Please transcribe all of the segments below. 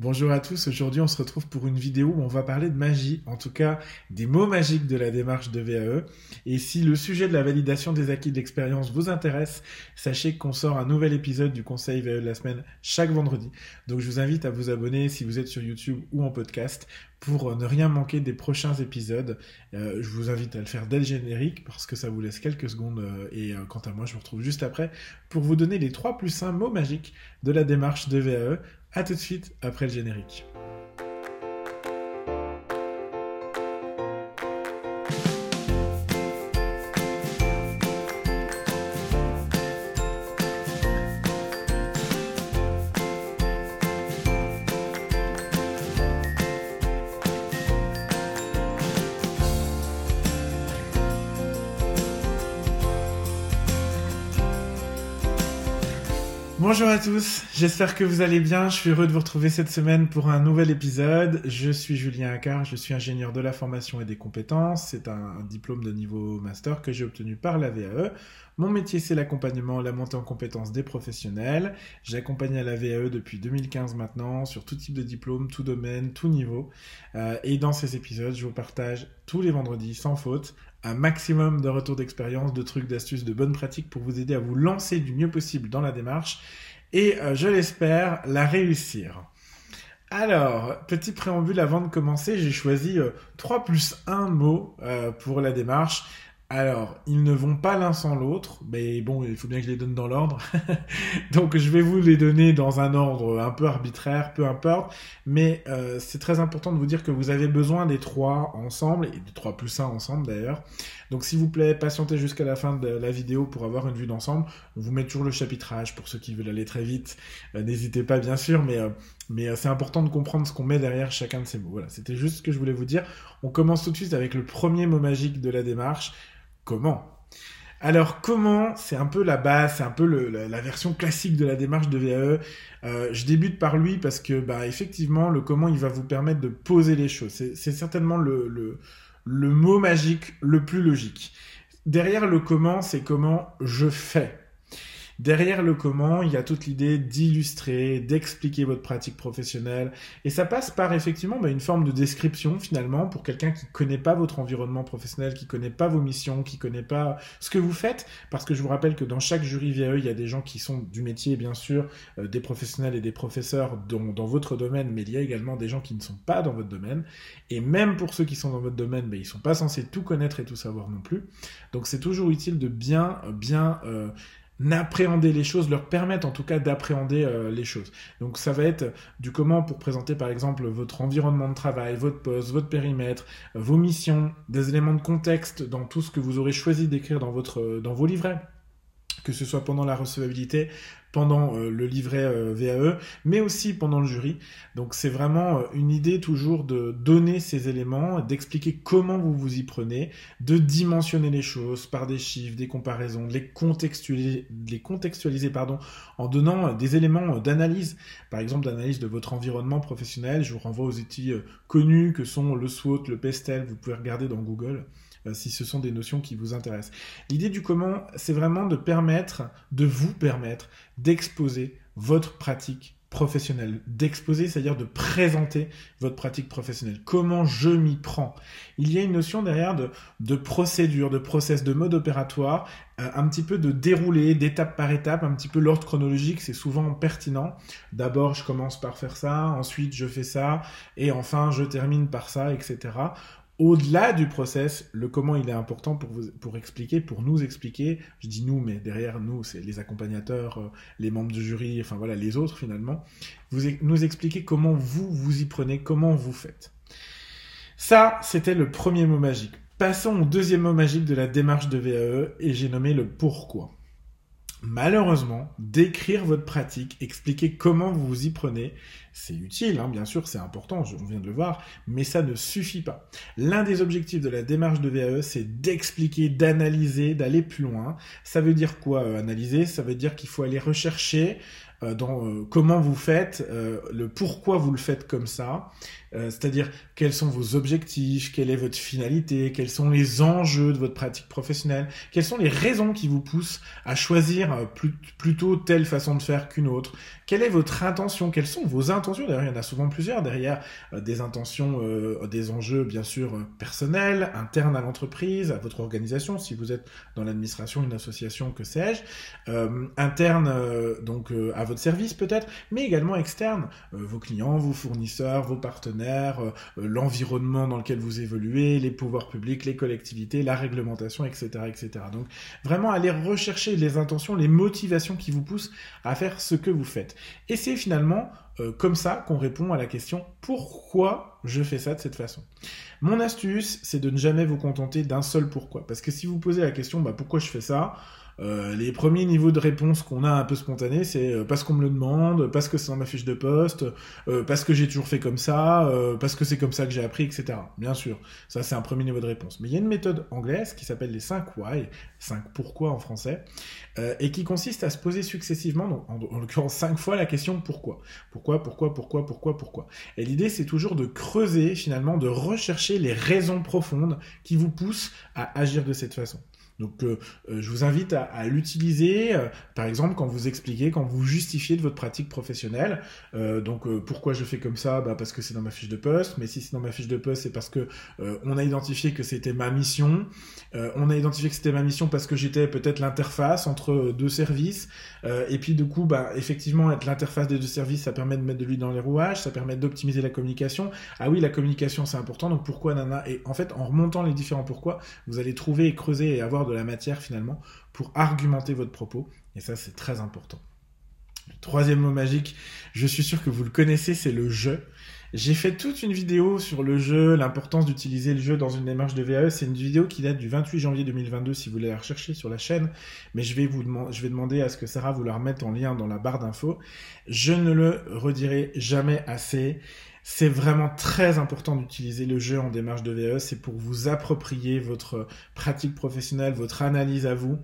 Bonjour à tous, aujourd'hui on se retrouve pour une vidéo où on va parler de magie, en tout cas des mots magiques de la démarche de VAE. Et si le sujet de la validation des acquis de l'expérience vous intéresse, sachez qu'on sort un nouvel épisode du conseil VAE de la semaine chaque vendredi. Donc je vous invite à vous abonner si vous êtes sur YouTube ou en podcast pour ne rien manquer des prochains épisodes. Euh, je vous invite à le faire dès le générique parce que ça vous laisse quelques secondes euh, et euh, quant à moi je vous retrouve juste après pour vous donner les trois plus simples mots magiques de la démarche de VAE a tout de suite après le générique. Bonjour à tous, j'espère que vous allez bien. Je suis heureux de vous retrouver cette semaine pour un nouvel épisode. Je suis Julien Accard, je suis ingénieur de la formation et des compétences. C'est un, diplôme de niveau master que j'ai obtenu par la VAE. Mon métier, c'est l'accompagnement, la montée en compétences des professionnels. J'accompagne à la VAE depuis 2015 maintenant sur tout type de diplôme, tout domaine, tout niveau. Euh, et dans ces épisodes, je vous partage tous les vendredis sans faute un maximum de retours d'expérience, de trucs, d'astuces, de bonnes pratiques pour vous aider à vous lancer du mieux possible dans la démarche et, euh, je l'espère, la réussir. Alors, petit préambule avant de commencer, j'ai choisi 3 euh, plus 1 mot euh, pour la démarche. Alors, ils ne vont pas l'un sans l'autre, mais bon, il faut bien que je les donne dans l'ordre. Donc, je vais vous les donner dans un ordre un peu arbitraire, peu importe. Mais euh, c'est très important de vous dire que vous avez besoin des trois ensemble, et des trois plus un ensemble d'ailleurs. Donc, s'il vous plaît, patientez jusqu'à la fin de la vidéo pour avoir une vue d'ensemble. On vous met toujours le chapitrage pour ceux qui veulent aller très vite. Euh, n'hésitez pas, bien sûr, mais... Euh, mais c'est important de comprendre ce qu'on met derrière chacun de ces mots. Voilà, c'était juste ce que je voulais vous dire. On commence tout de suite avec le premier mot magique de la démarche. Comment? Alors comment C'est un peu la base, c'est un peu la, version classique de la démarche de VAE. Euh, je débute par lui parce que bah, effectivement le comment il va vous permettre de poser les choses. C'est certainement le, le mot magique le plus logique. Derrière le comment, c'est comment je fais. Derrière le comment, il y a toute l'idée d'illustrer, d'expliquer votre pratique professionnelle. Et ça passe par effectivement bah, une forme de description finalement pour quelqu'un qui ne connaît pas votre environnement professionnel, qui ne connaît pas vos missions, qui ne connaît pas ce que vous faites. Parce que je vous rappelle que dans chaque jury VAE, il y a des gens qui sont du métier, bien sûr, euh, des professionnels et des professeurs dans, votre domaine, mais il y a également des gens qui ne sont pas dans votre domaine. Et même pour ceux qui sont dans votre domaine, bah, ils ne sont pas censés tout connaître et tout savoir non plus. Donc c'est toujours utile de bien, bien... Euh, n'appréhender les choses, leur permettre en tout cas d'appréhender euh, les choses. Donc ça va être du comment pour présenter par exemple votre environnement de travail, votre poste, votre périmètre, euh, vos missions, des éléments de contexte dans tout ce que vous aurez choisi d'écrire dans, votre, euh, dans vos livrets que ce soit pendant la recevabilité, pendant euh, le livret euh, VAE, mais aussi pendant le jury. Donc c'est vraiment euh, une idée toujours de donner ces éléments, d'expliquer comment vous vous y prenez, de dimensionner les choses par des chiffres, des comparaisons, de les contextualiser, les contextualiser pardon, en donnant des éléments d'analyse. Par exemple, d'analyse de votre environnement professionnel. Je vous renvoie aux outils connus que sont le SWOT, le PESTEL, vous pouvez regarder dans Google. Euh, si ce sont des notions qui vous intéressent. L'idée du comment, c'est vraiment de permettre, de vous permettre d'exposer votre pratique professionnelle. D'exposer, c'est-à-dire de présenter votre pratique professionnelle. Comment je m'y prends Il y a une notion derrière de, procédure, de process, de mode opératoire, euh, un petit peu de déroulé, d'étape par étape, un petit peu l'ordre chronologique, c'est souvent pertinent. D'abord, je commence par faire ça, ensuite je fais ça, et enfin je termine par ça, etc au-delà du process, le comment il est important pour expliquer, pour nous expliquer. Je dis nous, mais derrière nous, c'est les accompagnateurs, euh, les membres du jury, enfin voilà, les autres finalement. Vous nous expliquer comment vous vous y prenez, comment vous faites. Ça, c'était le premier mot magique. Passons au deuxième mot magique de la démarche de VAE et j'ai nommé le pourquoi. Malheureusement, décrire votre pratique, expliquer comment vous vous y prenez, c'est utile, hein, bien sûr, c'est important, on vient de le voir, mais ça ne suffit pas. L'un des objectifs de la démarche de VAE, c'est d'expliquer, d'analyser, d'aller plus loin. Ça veut dire quoi euh, analyser? Ça veut dire qu'il faut aller rechercher dans comment vous faites, le pourquoi vous le faites comme ça, c'est-à-dire quels sont vos objectifs, quelle est votre finalité, quels sont les enjeux de votre pratique professionnelle, quelles sont les raisons qui vous poussent à choisir plutôt telle façon de faire qu'une autre, quelle est votre intention, quelles sont vos intentions, d'ailleurs il y en a souvent plusieurs derrière, des intentions, des enjeux bien sûr personnels, internes à l'entreprise, à votre organisation, si vous êtes dans l'administration, une association, que sais-je, euh, interne euh, donc euh, à votre service peut-être, mais également externe, vos clients, vos fournisseurs, vos partenaires, l'environnement dans lequel vous évoluez, les pouvoirs publics, les collectivités, la réglementation, etc., etc. Donc vraiment aller rechercher les intentions, les motivations qui vous poussent à faire ce que vous faites. Et c'est finalement comme ça qu'on répond à la question pourquoi je fais ça de cette façon? Mon astuce, c'est de ne jamais vous contenter d'un seul pourquoi. Parce que si vous posez la question, bah, pourquoi je fais ça? Euh, les premiers niveaux de réponse qu'on a un peu spontanés, c'est euh, parce qu'on me le demande, parce que c'est dans ma fiche de poste, euh, parce que j'ai toujours fait comme ça, parce que c'est comme ça que j'ai appris, etc. Bien sûr, ça c'est un premier niveau de réponse. Mais il y a une méthode anglaise qui s'appelle les 5 why, 5 pourquoi en français, et qui consiste à se poser successivement, donc, en, en l'occurrence 5 fois la question pourquoi. Pourquoi, pourquoi, pourquoi, pourquoi, pourquoi. Et l'idée c'est toujours de creuser finalement, de rechercher les raisons profondes qui vous poussent à agir de cette façon. Donc euh, euh, je vous invite à, l'utiliser, euh, par exemple quand vous expliquez, quand vous justifiez de votre pratique professionnelle. donc pourquoi je fais comme ça? Bah, Parce que c'est dans ma fiche de poste, mais si c'est dans ma fiche de poste, c'est parce que on a identifié que c'était ma mission. on a identifié que c'était ma mission parce que j'étais peut-être l'interface entre deux services. et puis du coup, bah, effectivement, être l'interface des deux services, ça permet de mettre de l'huile dans les rouages, ça permet d'optimiser la communication. Ah oui, la communication c'est important, donc pourquoi nana? Et en fait, en remontant les différents pourquoi, vous allez trouver et creuser et avoir de la matière finalement pour argumenter votre propos. Et ça, c'est très important. Troisième mot magique, je suis sûr que vous le connaissez, c'est le jeu. J'ai fait toute une vidéo sur le jeu, l'importance d'utiliser le jeu dans une démarche de VAE. C'est une vidéo qui date du 28 janvier 2022 si vous voulez la rechercher sur la chaîne. Mais je vais vous je vais demander à ce que Sarah vous la remette en lien dans la barre d'infos. Je ne le redirai jamais assez. C'est vraiment très important d'utiliser le jeu en démarche de VE. C'est pour vous approprier votre pratique professionnelle, votre analyse à vous.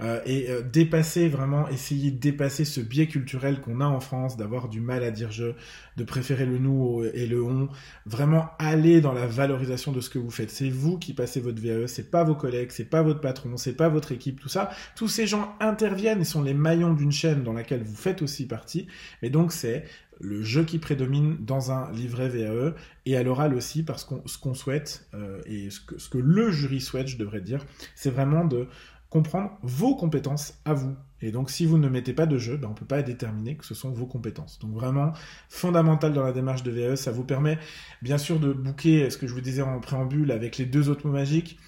Euh, et euh, dépasser vraiment, essayer de dépasser ce biais culturel qu'on a en France, d'avoir du mal à dire je, de préférer le nous et le on, vraiment aller dans la valorisation de ce que vous faites. C'est vous qui passez votre VE, c'est pas vos collègues, c'est pas votre patron, c'est pas votre équipe, tout ça. Tous ces gens interviennent et sont les maillons d'une chaîne dans laquelle vous faites aussi partie. Et donc c'est le jeu qui prédomine dans un livret VAE et à l'oral aussi parce qu'on ce qu'on souhaite euh, et ce que, le jury souhaite, je devrais dire, c'est vraiment de comprendre vos compétences à vous. Et donc, si vous ne mettez pas de jeu, ben, on ne peut pas déterminer que ce sont vos compétences. Donc, vraiment, fondamental dans la démarche de VE, ça vous permet, bien sûr, de booker ce que je vous disais en préambule avec les deux autres mots magiques.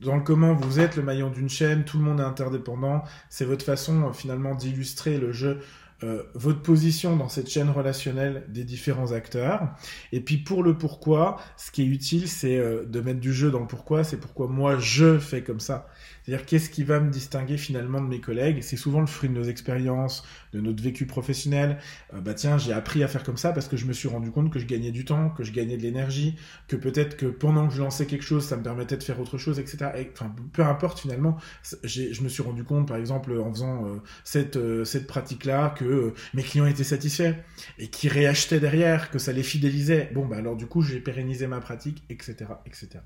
Dans le comment vous êtes le maillon d'une chaîne, tout le monde est interdépendant. C'est votre façon, finalement, d'illustrer le jeu euh, votre position dans cette chaîne relationnelle des différents acteurs. Et puis pour le pourquoi, ce qui est utile, c'est euh, de mettre du jeu dans le pourquoi. C'est pourquoi moi je fais comme ça. C'est-à-dire qu'est-ce qui va me distinguer finalement de mes collègues? C'est souvent le fruit de nos expériences, de notre vécu professionnel. Euh, bah tiens, j'ai appris à faire comme ça parce que je me suis rendu compte que je gagnais du temps, que je gagnais de l'énergie, que peut-être que pendant que je lançais quelque chose, ça me permettait de faire autre chose, etc. enfin, peu importe finalement, je me suis rendu compte, par exemple, en faisant euh, cette, euh, cette pratique-là, que mes clients étaient satisfaits et qui réachetaient derrière, que ça les fidélisait. Bon, bah alors du coup, j'ai pérennisé ma pratique, etc., etc.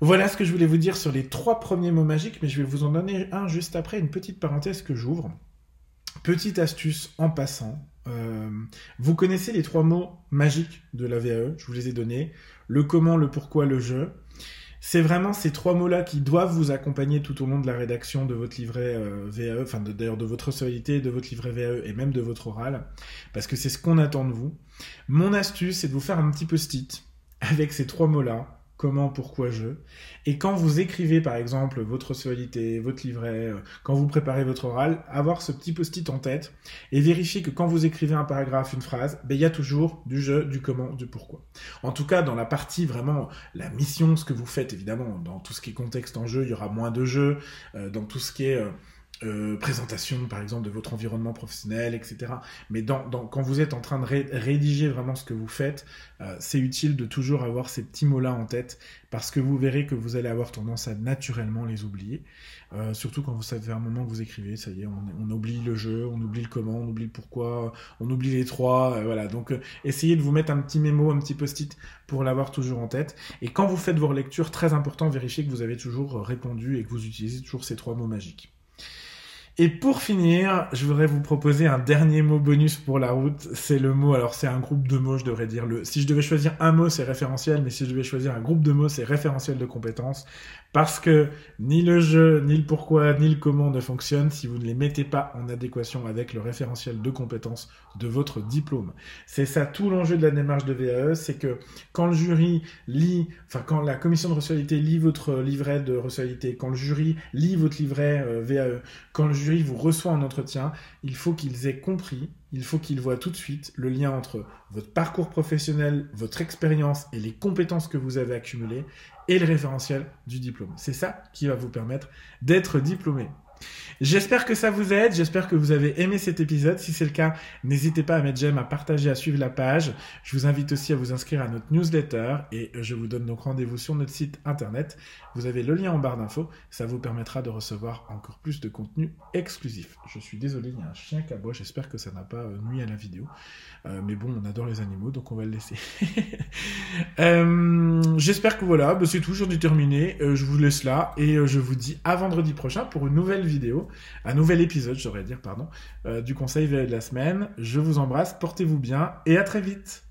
Voilà ce que je voulais vous dire sur les trois premiers mots magiques, mais je vais vous en donner un juste après, une petite parenthèse que j'ouvre. Petite astuce en passant. Euh, vous connaissez les trois mots magiques de la VAE, je vous les ai donnés. Le comment, le pourquoi, le je. C'est vraiment ces trois mots-là qui doivent vous accompagner tout au long de la rédaction de votre livret euh, VAE, enfin d'ailleurs de votre solidité, de votre livret VAE et même de votre oral, parce que c'est ce qu'on attend de vous. Mon astuce, c'est de vous faire un petit post-it avec ces trois mots-là comment, pourquoi je. Et quand vous écrivez par exemple votre solidité, votre livret, euh, quand vous préparez votre oral, avoir ce petit post-it en tête et vérifier que quand vous écrivez un paragraphe, une phrase, ben, il y a toujours du je, du comment, du pourquoi. En tout cas, dans la partie vraiment la mission, ce que vous faites évidemment, dans tout ce qui est contexte en jeu, il y aura moins de jeu, euh, dans tout ce qui est... Euh, euh, présentation, par exemple, de votre environnement professionnel, etc. Mais dans, dans, quand vous êtes en train de rédiger vraiment ce que vous faites, euh, c'est utile de toujours avoir ces petits mots-là en tête, parce que vous verrez que vous allez avoir tendance à naturellement les oublier. Euh, surtout quand vous savez un moment que vous écrivez, ça y est, on, oublie le jeu, on oublie le comment, on oublie le pourquoi, on oublie les trois, voilà. Donc, essayez de vous mettre un petit mémo, un petit post-it pour l'avoir toujours en tête. Et quand vous faites vos lectures, très important, vérifiez que vous avez toujours répondu et que vous utilisez toujours ces trois mots magiques. Et pour finir, je voudrais vous proposer un dernier mot bonus pour la route. C'est le mot, alors c'est un groupe de mots, je devrais dire le. Si je devais choisir un mot, c'est référentiel, mais si je devais choisir un groupe de mots, c'est référentiel de compétences. Parce que ni le jeu, ni le pourquoi, ni le comment ne fonctionnent si vous ne les mettez pas en adéquation avec le référentiel de compétences de votre diplôme. C'est ça tout l'enjeu de la démarche de VAE, c'est que quand le jury lit, enfin quand la commission de recevabilité lit votre livret de recevabilité, quand le jury lit votre livret euh, VAE, quand le jury vous reçoit en entretien, il faut qu'ils aient compris il faut qu'ils voient tout de suite le lien entre votre parcours professionnel, votre expérience et les compétences que vous avez accumulées et le référentiel du diplôme. C'est ça qui va vous permettre d'être diplômé. J'espère que ça vous aide, j'espère que vous avez aimé cet épisode. Si c'est le cas, n'hésitez pas à mettre j'aime, à partager, à suivre la page. Je vous invite aussi à vous inscrire à notre newsletter et je vous donne donc rendez-vous sur notre site internet. Vous avez le lien en barre d'infos, ça vous permettra de recevoir encore plus de contenu exclusif. Je suis désolé, il y a un chien qui aboie, j'espère que ça n'a pas euh, nuit à la vidéo. Euh, mais bon, on adore les animaux, donc on va le laisser. Euh, j'espère que voilà, bah, c'est tout, j'en ai terminé. je vous laisse là et je vous dis à vendredi prochain pour une nouvelle vidéo, un nouvel épisode, j'aurais dire, pardon, euh, du Conseil de la semaine. Je vous embrasse, portez-vous bien et à très vite.